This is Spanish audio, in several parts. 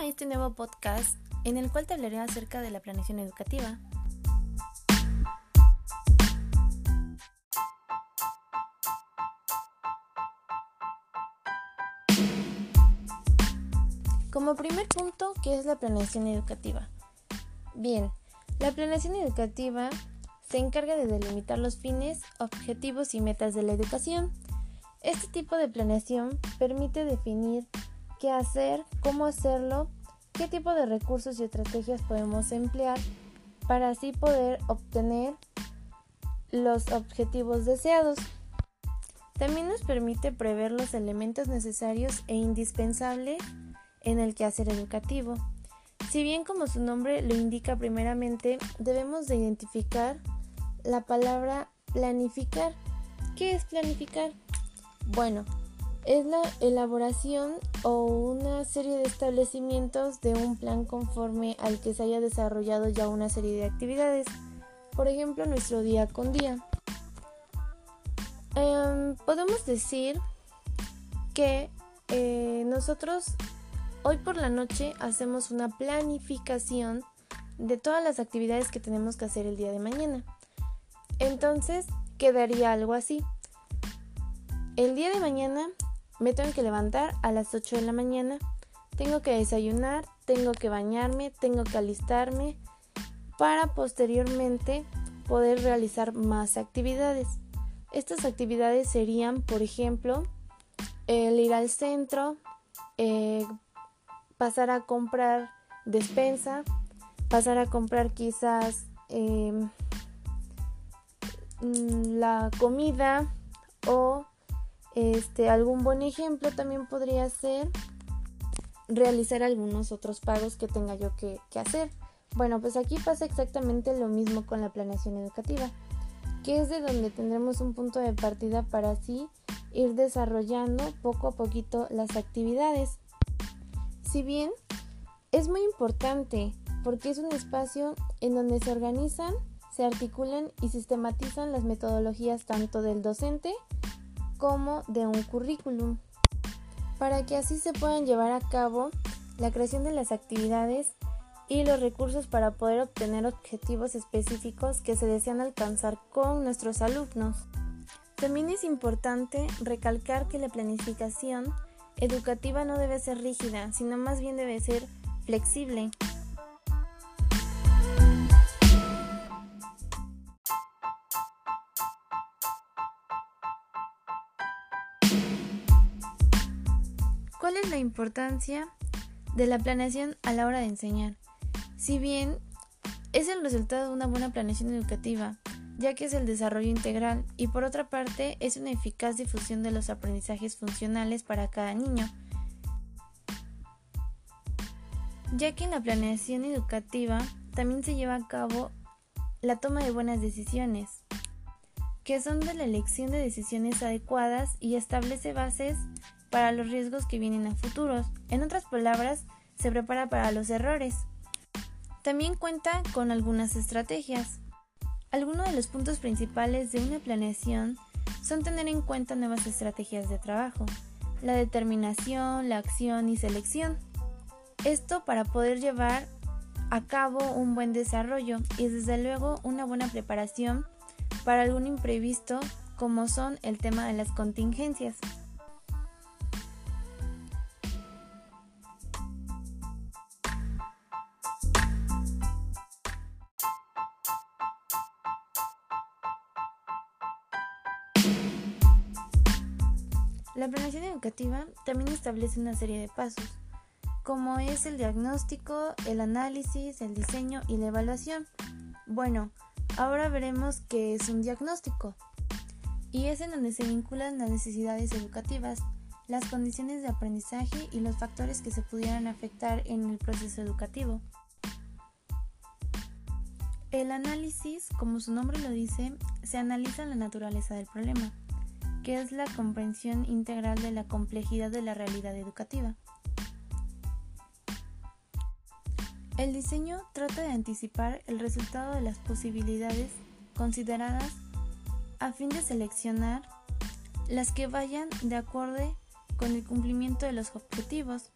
A este nuevo podcast en el cual te hablaré acerca de la planeación educativa. Como primer punto, ¿qué es la planeación educativa? Bien, la planeación educativa se encarga de delimitar los fines, objetivos y metas de la educación. Este tipo de planeación permite definir qué hacer, cómo hacerlo, qué tipo de recursos y estrategias podemos emplear para así poder obtener los objetivos deseados. También nos permite prever los elementos necesarios e indispensables en el quehacer educativo. Si bien como su nombre lo indica primeramente, debemos de identificar la palabra planificar. ¿Qué es planificar? Bueno, es la elaboración o una serie de establecimientos de un plan conforme al que se haya desarrollado ya una serie de actividades. Por ejemplo, nuestro día con día. Em, podemos decir que eh, nosotros hoy por la noche hacemos una planificación de todas las actividades que tenemos que hacer el día de mañana. Entonces quedaría algo así. El día de mañana me tengo que levantar a las 8 de la mañana, tengo que desayunar, tengo que bañarme, tengo que alistarme para posteriormente poder realizar más actividades. Estas actividades serían, por ejemplo, el ir al centro, eh, pasar a comprar despensa, pasar a comprar quizás em, mm, la comida o este, algún buen ejemplo también podría ser realizar algunos otros pagos que tenga yo que, hacer. Bueno, pues aquí pasa exactamente lo mismo con la planeación educativa, que es de donde tendremos un punto de partida para así ir desarrollando poco a poquito las actividades. Si bien es muy importante porque es un espacio en donde se organizan, se articulan y sistematizan las metodologías tanto del docente como de un currículum, para que así se puedan llevar a cabo la creación de las actividades y los recursos para poder obtener objetivos específicos que se desean alcanzar con nuestros alumnos. También es importante recalcar que la planificación educativa no debe ser rígida, sino más bien debe ser flexible. Importancia de la planeación a la hora de enseñar? Si bien es el resultado de una buena planeación educativa, ya que es el desarrollo integral y por otra parte es una eficaz difusión de los aprendizajes funcionales para cada niño, ya que en la planeación educativa también se lleva a cabo la toma de buenas decisiones, que son de la elección de decisiones adecuadas y establece bases para los riesgos que vienen a futuros. En otras palabras, se prepara para los errores. También cuenta con algunas estrategias. Algunos de los puntos principales de una planeación son tener en cuenta nuevas estrategias de trabajo, la determinación, la acción y selección. Esto para poder llevar a cabo un buen desarrollo y desde luego una buena preparación para algún imprevisto como son el tema de las contingencias. La planeación educativa también establece una serie de pasos, como es el diagnóstico, el análisis, el diseño y la evaluación. Bueno, ahora veremos qué es un diagnóstico. Y es en donde se vinculan las necesidades educativas, las condiciones de aprendizaje y los factores que se pudieran afectar en el proceso educativo. El análisis, como su nombre lo dice, se analiza la naturaleza del problema que es la comprensión integral de la complejidad de la realidad educativa. El diseño trata de anticipar el resultado de las posibilidades consideradas a fin de seleccionar las que vayan de acuerdo con el cumplimiento de los objetivos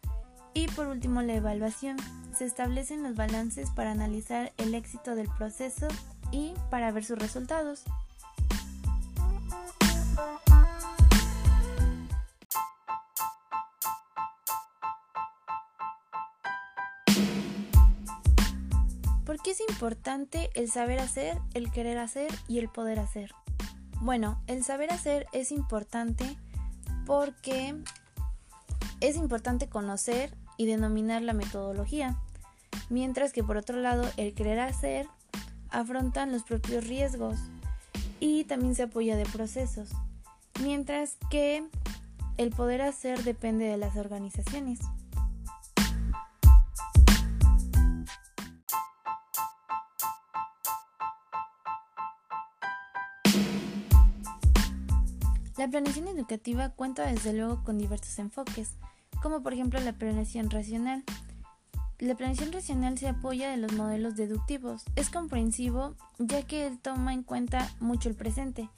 Y por último, la evaluación. Se establecen los balances para analizar el éxito del proceso y para ver sus resultados. Qué es importante el saber hacer, el querer hacer y el poder hacer? Bueno, el saber hacer es importante porque es importante conocer y denominar la metodología, mientras que por otro lado el querer hacer afrontan los propios riesgos y también se apoya de procesos, mientras que el poder hacer depende de las organizaciones. La planeación educativa cuenta desde luego con diversos enfoques, como por ejemplo la planeación racional. La planeación racional se apoya de los modelos deductivos. Es comprensivo ya que él toma en cuenta mucho el presente,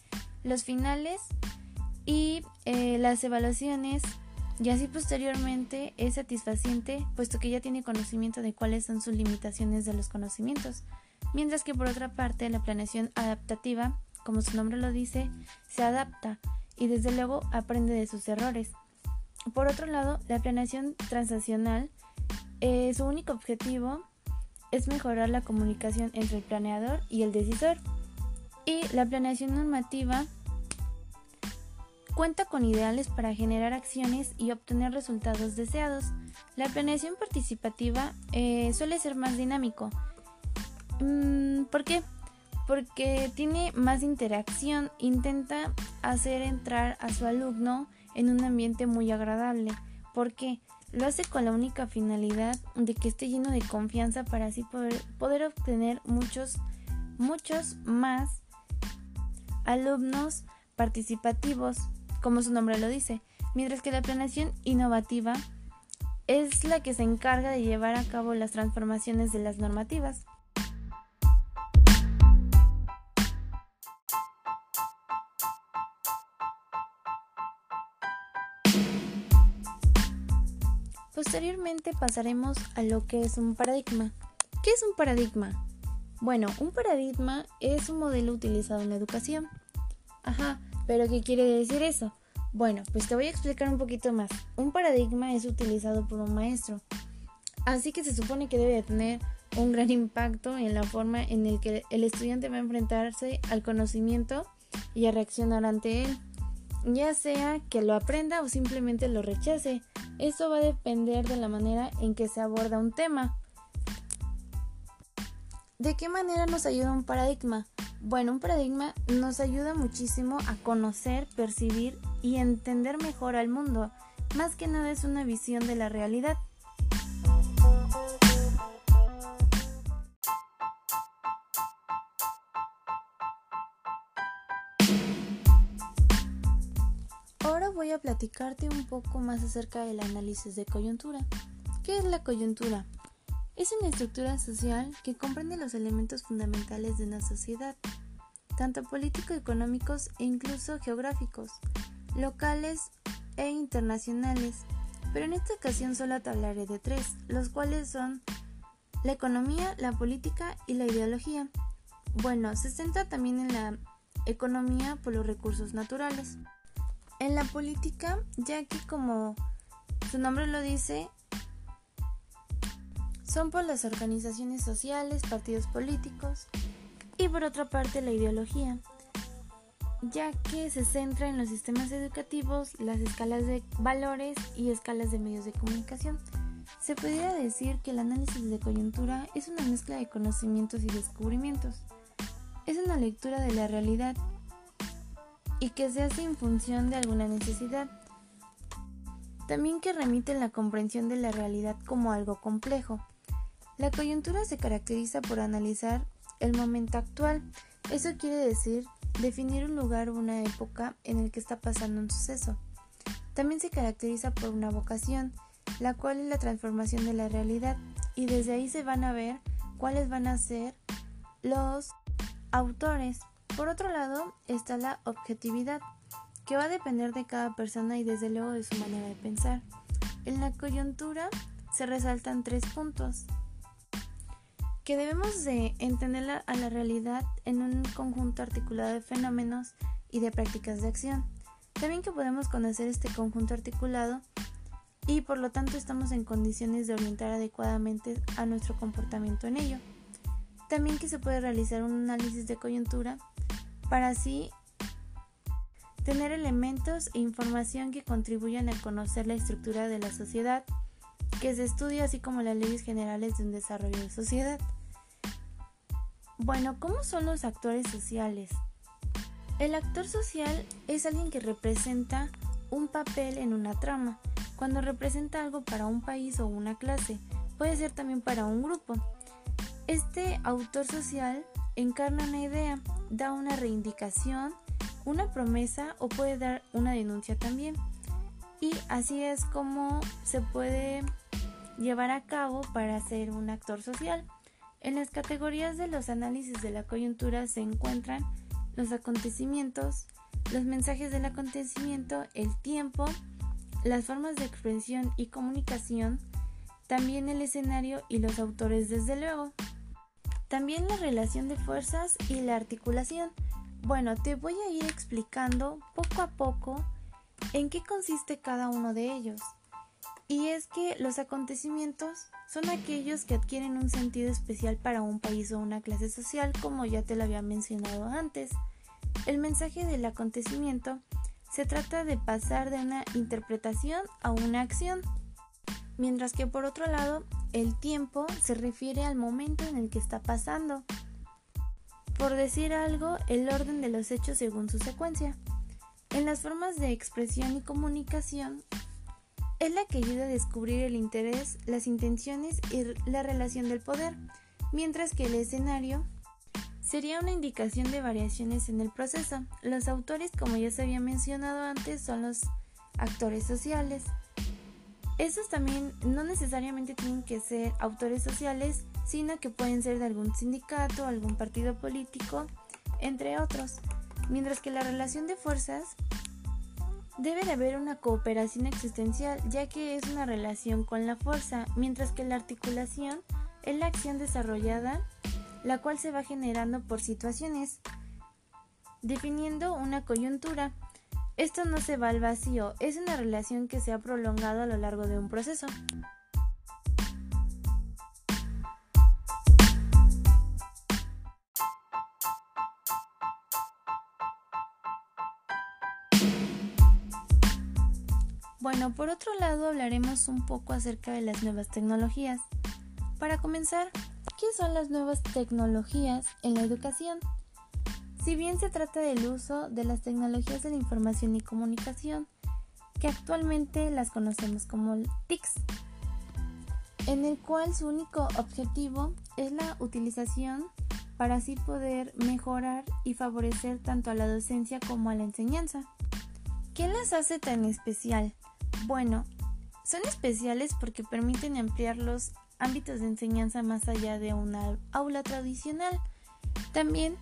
los finales y eh, las evaluaciones y así posteriormente es satisfaciente puesto que ya tiene conocimiento de cuáles son sus limitaciones de los conocimientos. Mientras que por otra parte la planeación adaptativa, como su nombre lo dice, se adapta y desde luego aprende de sus errores. Por otro lado, la planeación transaccional, eh, su único objetivo es mejorar la comunicación entre el planeador y el decisor. Y la planeación normativa cuenta con ideales para generar acciones y obtener resultados deseados. La planeación participativa eh, suele ser más dinámico. Mm, ¿Por qué? Porque tiene más interacción, intenta hacer entrar a su alumno en un ambiente muy agradable. ¿Por qué? Lo hace con la única finalidad de que esté lleno de confianza para así poder, poder obtener muchos, muchos más alumnos participativos, como su nombre lo dice, mientras que la planeación innovativa es la que se encarga de llevar a cabo las transformaciones de las normativas. Posteriormente pasaremos a lo que es un paradigma. ¿Qué es un paradigma? Bueno, un paradigma es un modelo utilizado en la educación. Ajá, pero ¿qué quiere decir eso? Bueno, pues te voy a explicar un poquito más. Un paradigma es utilizado por un maestro, así que se supone que debe tener un gran impacto en la forma en la que el estudiante va a enfrentarse al conocimiento y a reaccionar ante él, ya sea que lo aprenda o simplemente lo rechace. Esto va a depender de la manera en que se aborda un tema. ¿De qué manera nos ayuda un paradigma? Bueno, un paradigma nos ayuda muchísimo a conocer, percibir y entender mejor al mundo. Más que nada es una visión de la realidad. Platicarte un poco más acerca del análisis de coyuntura. ¿Qué es la coyuntura? Es una estructura social que comprende los elementos fundamentales de una sociedad, tanto político-económicos e incluso geográficos, locales e internacionales, pero en esta ocasión solo hablaré de tres, los cuales son la economía, la política y la ideología. Bueno, se centra también en la economía por los recursos naturales. En la política, ya que como su nombre lo dice, son por las organizaciones sociales, partidos políticos y por otra parte la ideología, ya que se centra en los sistemas educativos, las escalas de valores y escalas de medios de comunicación. Se podría decir que el análisis de coyuntura es una mezcla de conocimientos y descubrimientos. Es una lectura de la realidad y que se hace en función de alguna necesidad. También que remite en la comprensión de la realidad como algo complejo. La coyuntura se caracteriza por analizar el momento actual. Eso quiere decir definir un lugar o una época en el que está pasando un suceso. También se caracteriza por una vocación, la cual es la transformación de la realidad, y desde ahí se van a ver cuáles van a ser los autores. Por otro lado está la objetividad, que va a depender de cada persona y desde luego de su manera de pensar. En la coyuntura se resaltan tres puntos que debemos de entender a la realidad en un conjunto articulado de fenómenos y de prácticas de acción. También que podemos conocer este conjunto articulado y por lo tanto estamos en condiciones de orientar adecuadamente a nuestro comportamiento en ello. También que se puede realizar un análisis de coyuntura para así tener elementos e información que contribuyan a conocer la estructura de la sociedad que se estudia así como las leyes generales de un desarrollo de sociedad. Bueno, ¿cómo son los actores sociales? El actor social es alguien que representa un papel en una trama. Cuando representa algo para un país o una clase, puede ser también para un grupo. Este autor social encarna una idea, da una reivindicación, una promesa o puede dar una denuncia también. Y así es como se puede llevar a cabo para ser un actor social. En las categorías de los análisis de la coyuntura se encuentran los acontecimientos, los mensajes del acontecimiento, el tiempo, las formas de expresión y comunicación, también el escenario y los autores desde luego. También la relación de fuerzas y la articulación. Bueno, te voy a ir explicando poco a poco en qué consiste cada uno de ellos. Y es que los acontecimientos son aquellos que adquieren un sentido especial para un país o una clase social, como ya te lo había mencionado antes. El mensaje del acontecimiento se trata de pasar de una interpretación a una acción, mientras que por otro lado el tiempo se refiere al momento en el que está pasando. Por decir algo, el orden de los hechos según su secuencia. En las formas de expresión y comunicación es la que ayuda a descubrir el interés, las intenciones y la relación del poder, mientras que el escenario sería una indicación de variaciones en el proceso. Los autores, como ya se había mencionado antes, son los actores sociales. Esos también no necesariamente tienen que ser autores sociales, sino que pueden ser de algún sindicato, algún partido político, entre otros. Mientras que la relación de fuerzas Debe de haber una cooperación existencial, ya que es una relación con la fuerza, mientras que la articulación es la acción desarrollada, la cual se va generando por situaciones, definiendo una coyuntura. Esto no se va al vacío, es una relación que se ha prolongado a lo largo de un proceso. Bueno, por otro lado hablaremos un poco acerca de las nuevas tecnologías. Para comenzar, ¿qué son las nuevas tecnologías en la educación? Si bien se trata del uso de las tecnologías de la información y comunicación, que actualmente las conocemos como TICs, en el cual su único objetivo es la utilización para así poder mejorar y favorecer tanto a la docencia como a la enseñanza. ¿Qué las hace tan especial? Bueno, son especiales porque permiten ampliar los ámbitos de enseñanza más allá de una aula tradicional. También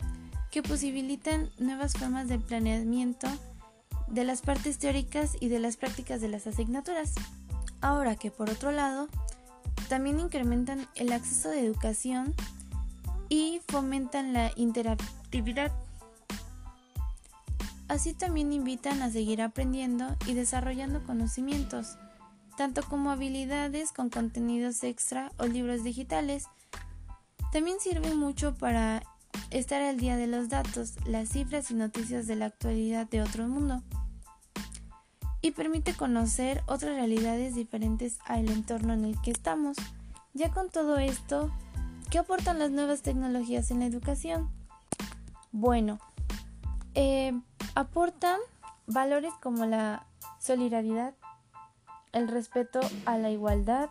que posibilitan nuevas formas de planeamiento de las partes teóricas y de las prácticas de las asignaturas. Ahora que por otro lado, también incrementan el acceso de educación y fomentan la interactividad Así también invitan a seguir aprendiendo y desarrollando conocimientos, tanto como habilidades con contenidos extra o libros digitales. También sirve mucho para estar al día de los datos, las cifras y noticias de la actualidad de otro mundo. Y permite conocer otras realidades diferentes al entorno en el que estamos. Ya con todo esto, ¿qué aportan las nuevas tecnologías en la educación? Bueno, eh, aportan valores como la solidaridad, el respeto a la igualdad,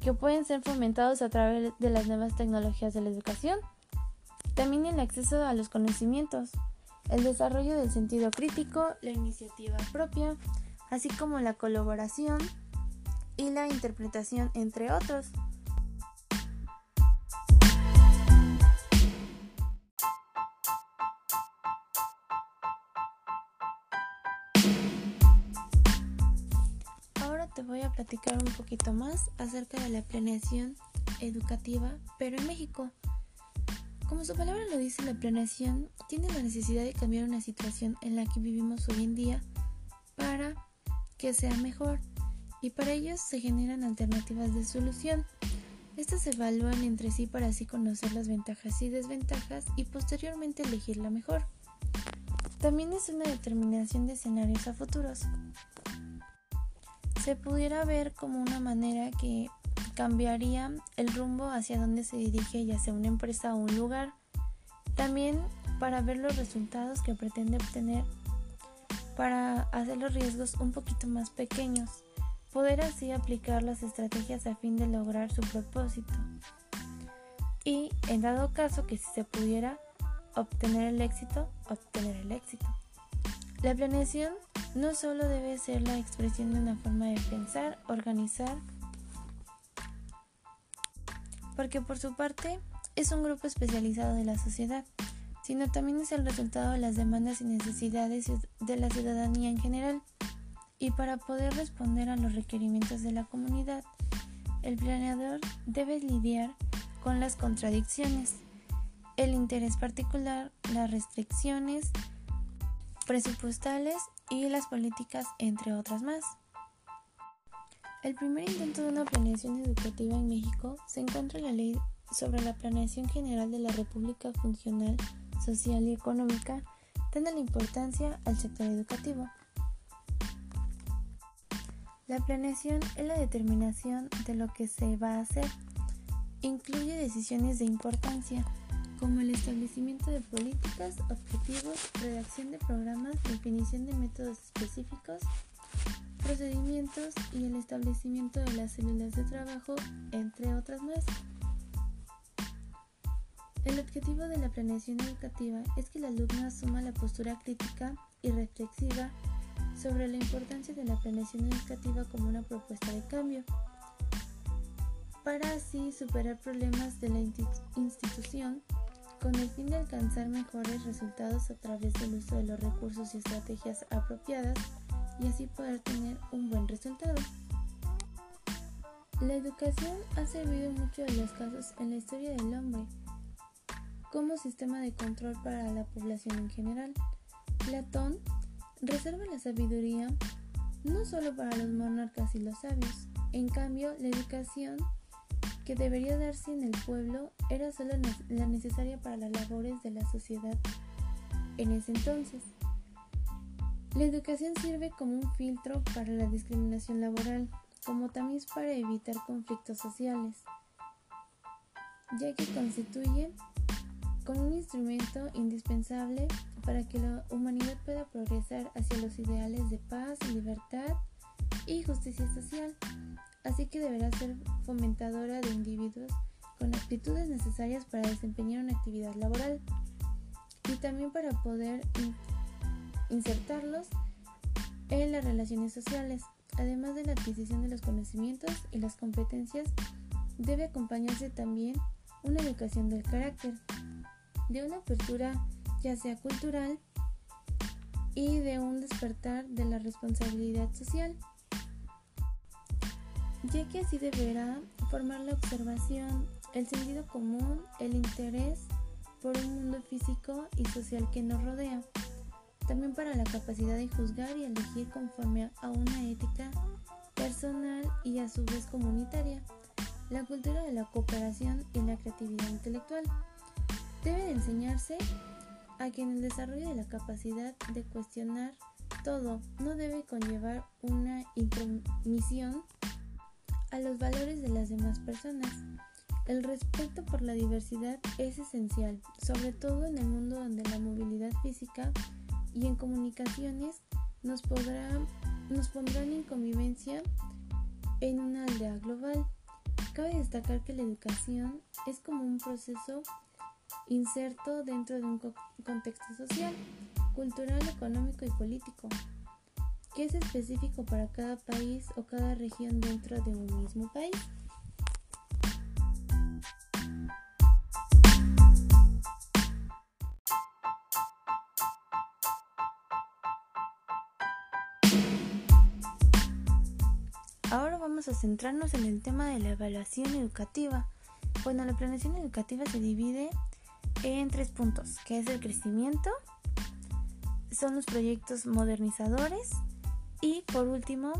que pueden ser fomentados a través de las nuevas tecnologías de la educación. También el acceso a los conocimientos, el desarrollo del sentido crítico, la iniciativa propia, así como la colaboración y la interpretación, entre otros. te voy a platicar un poquito más acerca de la planeación educativa, pero en México. Como su palabra lo dice, la planeación tiene la necesidad de cambiar una situación en la que vivimos hoy en día para que sea mejor y para ello se generan alternativas de solución. Estas se evalúan entre sí para así conocer las ventajas y desventajas y posteriormente elegir la mejor. También es una determinación de escenarios a futuros. Se pudiera ver como una manera que cambiaría el rumbo hacia donde se dirige ya sea una empresa o un lugar. También para ver los resultados que pretende obtener para hacer los riesgos un poquito más pequeños, poder así aplicar las estrategias a fin de lograr su propósito. Y en dado caso que si se pudiera obtener el éxito, obtener el éxito. La planeación no solo debe ser la expresión de una forma de pensar, organizar, porque por su parte es un grupo especializado de la sociedad, sino también es el resultado de las demandas y necesidades de la ciudadanía en general. Y para poder responder a los requerimientos de la comunidad, el planeador debe lidiar con las contradicciones, el interés particular, las restricciones presupuestales y las políticas, entre otras más. El primer intento de una planeación educativa en México se encuentra en la Ley sobre la Planeación General de la República Funcional social y económica, dando la importancia al sector educativo. La planeación es la determinación de lo que se va a hacer. Incluye decisiones de importancia, como el establecimiento de políticas, objetivos, redacción de programas, definición de métodos específicos, procedimientos y el establecimiento de las células de trabajo, entre otras más. El objetivo de la planeación educativa es que el alumno asuma la postura crítica y reflexiva sobre la importancia de la planeación educativa como una propuesta de cambio, para así superar problemas de la institución con el fin de alcanzar mejores resultados a través del uso de los recursos y estrategias apropiadas y así poder tener un buen resultado. La educación ha servido en muchos de los casos en la historia del hombre como sistema de control para la población en general. Platón reserva la sabiduría no solo para los monarcas y los sabios, en cambio la educación que debería darse en el pueblo era solo la necesaria para las labores de la sociedad en ese entonces. La educación sirve como un filtro para la discriminación laboral, como también para evitar conflictos sociales, ya que constituye como un instrumento indispensable para que la humanidad pueda progresar hacia los ideales de paz, libertad y justicia social. Así que deberá ser fomentadora de individuos con aptitudes necesarias para desempeñar una actividad laboral y también para poder insertarlos en las relaciones sociales. Además de la adquisición de los conocimientos y las competencias, debe acompañarse también una educación del carácter, de una apertura ya sea cultural y de un despertar de la responsabilidad social, ya que así deberá formar la observación, el sentido común, el interés por un mundo físico y social que nos rodea, también para la capacidad de juzgar y elegir conforme a una ética personal y a su vez comunitaria, la cultura de la cooperación y la creatividad intelectual. Debe enseñarse a que en el desarrollo de la capacidad de cuestionar todo no debe conllevar una intromisión a los valores de las demás personas. El respeto por la diversidad es esencial, sobre todo en el mundo donde la movilidad física y en comunicaciones nos, nos pondrán en convivencia en una aldea global. Cabe destacar que la educación es como un proceso inserto dentro de un contexto social, cultural, económico y político, que es específico para cada país o cada región dentro de un mismo país. A centrarnos en el tema de la evaluación educativa. Bueno, la planeación educativa se divide en tres puntos, que es el crecimiento, son los proyectos modernizadores y por último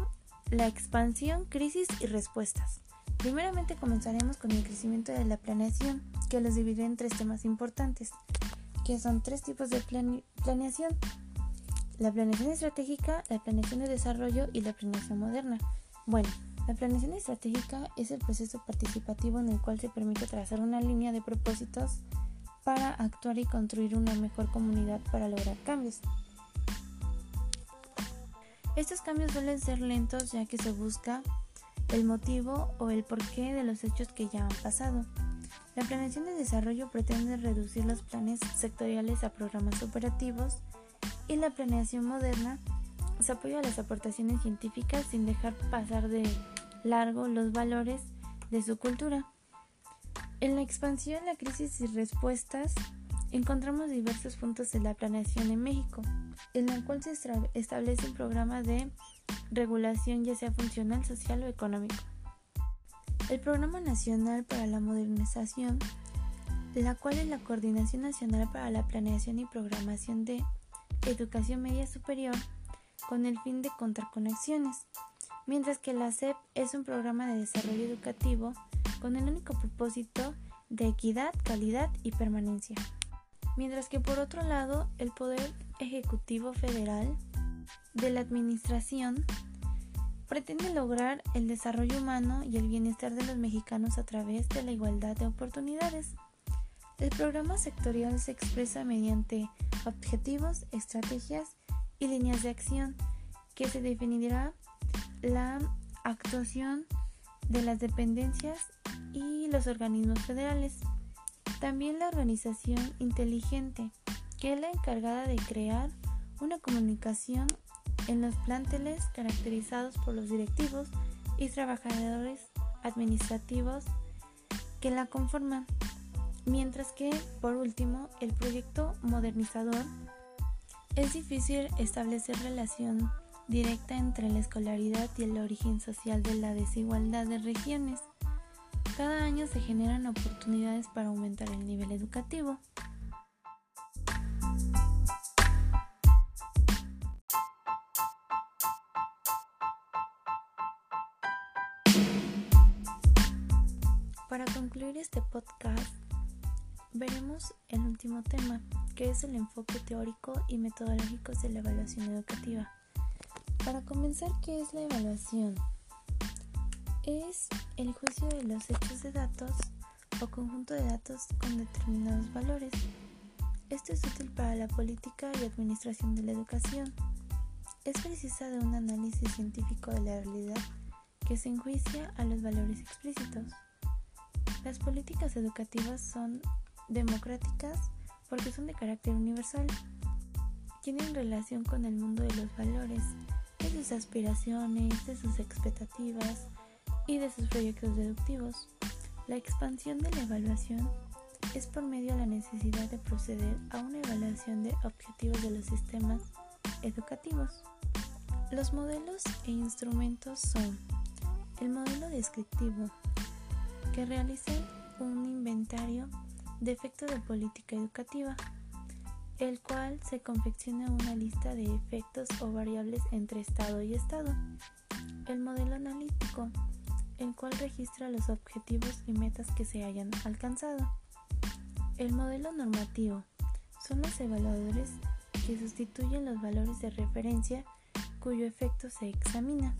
la expansión, crisis y respuestas. Primeramente comenzaremos con el crecimiento de la planeación, que los divide en tres temas importantes, que son tres tipos de planeación. La planeación estratégica, la planeación de desarrollo y la planeación moderna. Bueno, la planeación estratégica es el proceso participativo en el cual se permite trazar una línea de propósitos para actuar y construir una mejor comunidad para lograr cambios. Estos cambios suelen ser lentos ya que se busca el motivo o el porqué de los hechos que ya han pasado. La planeación de desarrollo pretende reducir los planes sectoriales a programas operativos y la planeación moderna se apoya a las aportaciones científicas sin dejar pasar de largo los valores de su cultura. En la expansión, la crisis y respuestas encontramos diversos puntos de la planeación en México, en la cual se establece un programa de regulación ya sea funcional, social o económico. El Programa Nacional para la Modernización, la cual es la Coordinación Nacional para la Planeación y Programación de Educación Media Superior, con el fin de conexiones, mientras que la SEP es un programa de desarrollo educativo con el único propósito de equidad, calidad y permanencia. Mientras que por otro lado, el Poder Ejecutivo Federal de la Administración pretende lograr el desarrollo humano y el bienestar de los mexicanos a través de la igualdad de oportunidades. El programa sectorial se expresa mediante objetivos, estrategias y líneas de acción que se definirá la actuación de las dependencias y los organismos federales. También la organización inteligente, que es la encargada de crear una comunicación en los planteles caracterizados por los directivos y trabajadores administrativos que la conforman. Mientras que, por último, el proyecto modernizador es difícil establecer relación directa entre la escolaridad y el origen social de la desigualdad de regiones. Cada año se generan oportunidades para aumentar el nivel educativo. Para concluir este podcast, veremos el último tema, que es el enfoque teórico y metodológico de la evaluación educativa. Para comenzar, ¿qué es la evaluación? Es el juicio de los hechos de datos o conjunto de datos con determinados valores. Esto es útil para la política y administración de la educación. Es precisa de un análisis científico de la realidad que se enjuicia a los valores explícitos. Las políticas educativas son democráticas porque son de carácter universal. Tienen relación con el mundo de los valores de sus aspiraciones, de sus expectativas y de sus proyectos deductivos. La expansión de la evaluación es por medio de la necesidad de proceder a una evaluación de objetivos de los sistemas educativos. Los modelos e instrumentos son el modelo descriptivo, que realiza un inventario de efectos de política educativa, el cual se confecciona una lista de efectos o variables entre estado y estado. El modelo analítico, el cual registra los objetivos y metas que se hayan alcanzado. El modelo normativo, son los evaluadores que sustituyen los valores de referencia cuyo efecto se examina.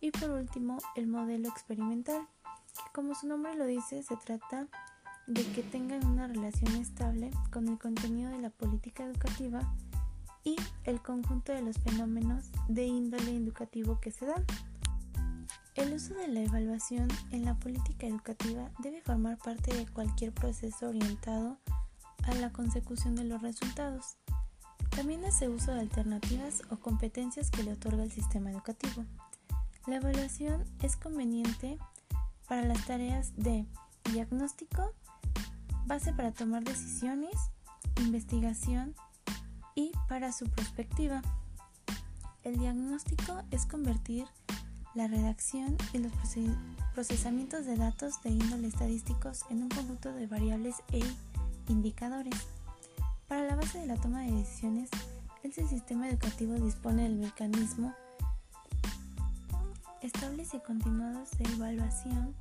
Y por último, el modelo experimental, que como su nombre lo dice, se trata de que tengan una relación estable con el contenido de la política educativa y el conjunto de los fenómenos de índole educativo que se dan. El uso de la evaluación en la política educativa debe formar parte de cualquier proceso orientado a la consecución de los resultados. También hace uso de alternativas o competencias que le otorga el sistema educativo. La evaluación es conveniente para las tareas de diagnóstico, base para tomar decisiones, investigación y para su perspectiva. El diagnóstico es convertir la redacción y los procesamientos de datos de índole estadísticos en un conjunto de variables e indicadores. Para la base de la toma de decisiones, este sistema educativo dispone del mecanismo estables y continuados de evaluación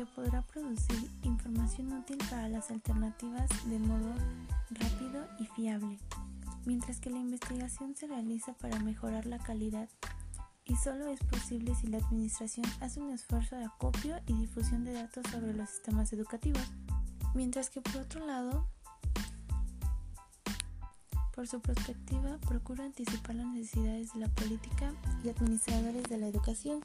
que podrá producir información útil para las alternativas de modo rápido y fiable, mientras que la investigación se realiza para mejorar la calidad y solo es posible si la administración hace un esfuerzo de acopio y difusión de datos sobre los sistemas educativos, mientras que por otro lado, por su perspectiva, procura anticipar las necesidades de la política y administradores de la educación.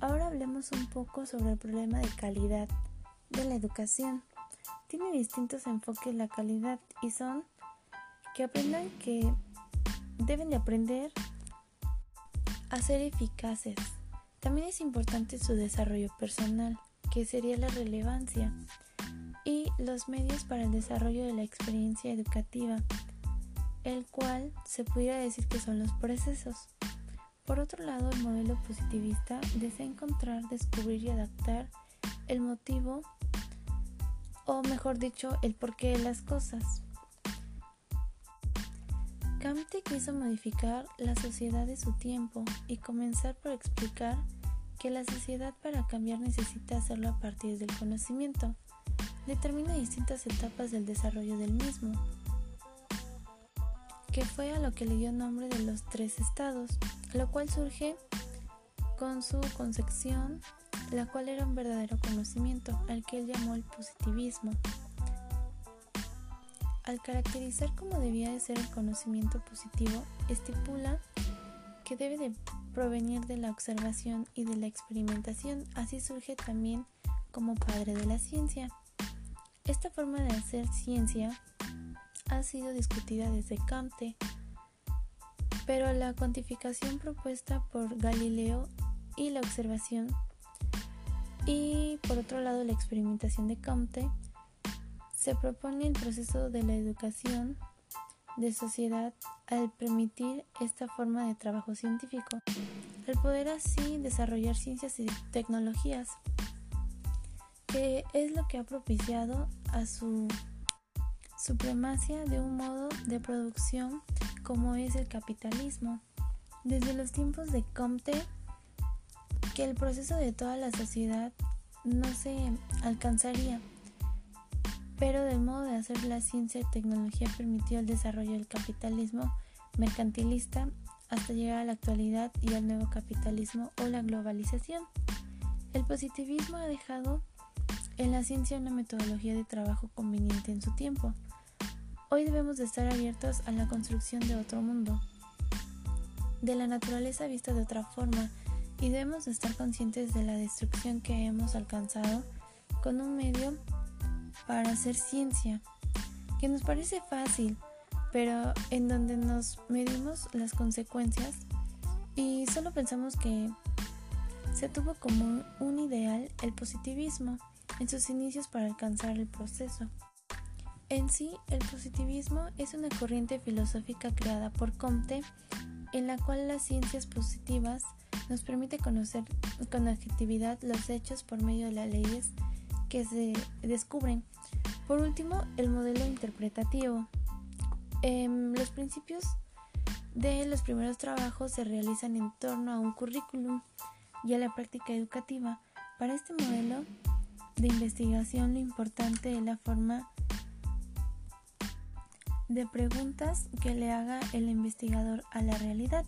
Ahora hablemos un poco sobre el problema de calidad de la educación. Tiene distintos enfoques la calidad y son que aprendan que deben de aprender a ser eficaces. También es importante su desarrollo personal, que sería la relevancia, y los medios para el desarrollo de la experiencia educativa, el cual se pudiera decir que son los procesos. Por otro lado, el modelo positivista desea encontrar, descubrir y adaptar el motivo, o mejor dicho, el porqué de las cosas. Camte quiso modificar la sociedad de su tiempo y comenzar por explicar que la sociedad para cambiar necesita hacerlo a partir del conocimiento. Determina distintas etapas del desarrollo del mismo, que fue a lo que le dio nombre de los tres estados, lo cual surge con su concepción, la cual era un verdadero conocimiento, al que él llamó el positivismo. Al caracterizar cómo debía de ser el conocimiento positivo, estipula que debe de provenir de la observación y de la experimentación, así surge también como padre de la ciencia. Esta forma de hacer ciencia ha sido discutida desde Comte, pero la cuantificación propuesta por Galileo y la observación y por otro lado la experimentación de Comte se propone el proceso de la educación de sociedad al permitir esta forma de trabajo científico, al poder así desarrollar ciencias y tecnologías, que es lo que ha propiciado a su supremacia de un modo de producción como es el capitalismo. Desde los tiempos de Comte, que el proceso de toda la sociedad no se alcanzaría pero del modo de hacer la ciencia y tecnología permitió el desarrollo del capitalismo mercantilista hasta llegar a la actualidad y al nuevo capitalismo o la globalización. El positivismo ha dejado en la ciencia una metodología de trabajo conveniente en su tiempo. Hoy debemos de estar abiertos a la construcción de otro mundo, de la naturaleza vista de otra forma, y debemos de estar conscientes de la destrucción que hemos alcanzado con un medio para hacer ciencia, que nos parece fácil, pero en donde nos medimos las consecuencias y solo pensamos que se tuvo como un ideal el positivismo en sus inicios para alcanzar el proceso. En sí, el positivismo es una corriente filosófica creada por Comte en la cual las ciencias positivas nos permite conocer con objetividad los hechos por medio de las leyes que se descubren. Por último, el modelo interpretativo. Em, los principios de los primeros trabajos se realizan en torno a un currículum y a la práctica educativa. Para este modelo de investigación lo importante es la forma de preguntas que le haga el investigador a la realidad,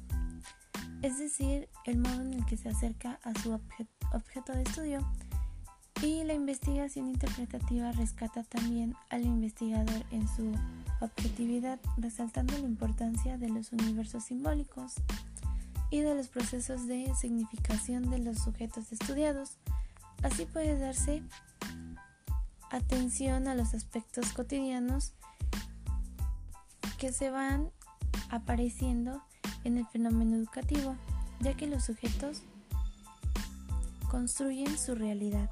es decir, el modo en el que se acerca a su objeto de estudio. Y la investigación interpretativa rescata también al investigador en su objetividad, resaltando la importancia de los universos simbólicos y de los procesos de significación de los sujetos estudiados. Así puede darse atención a los aspectos cotidianos que se van apareciendo en el fenómeno educativo, ya que los sujetos construyen su realidad.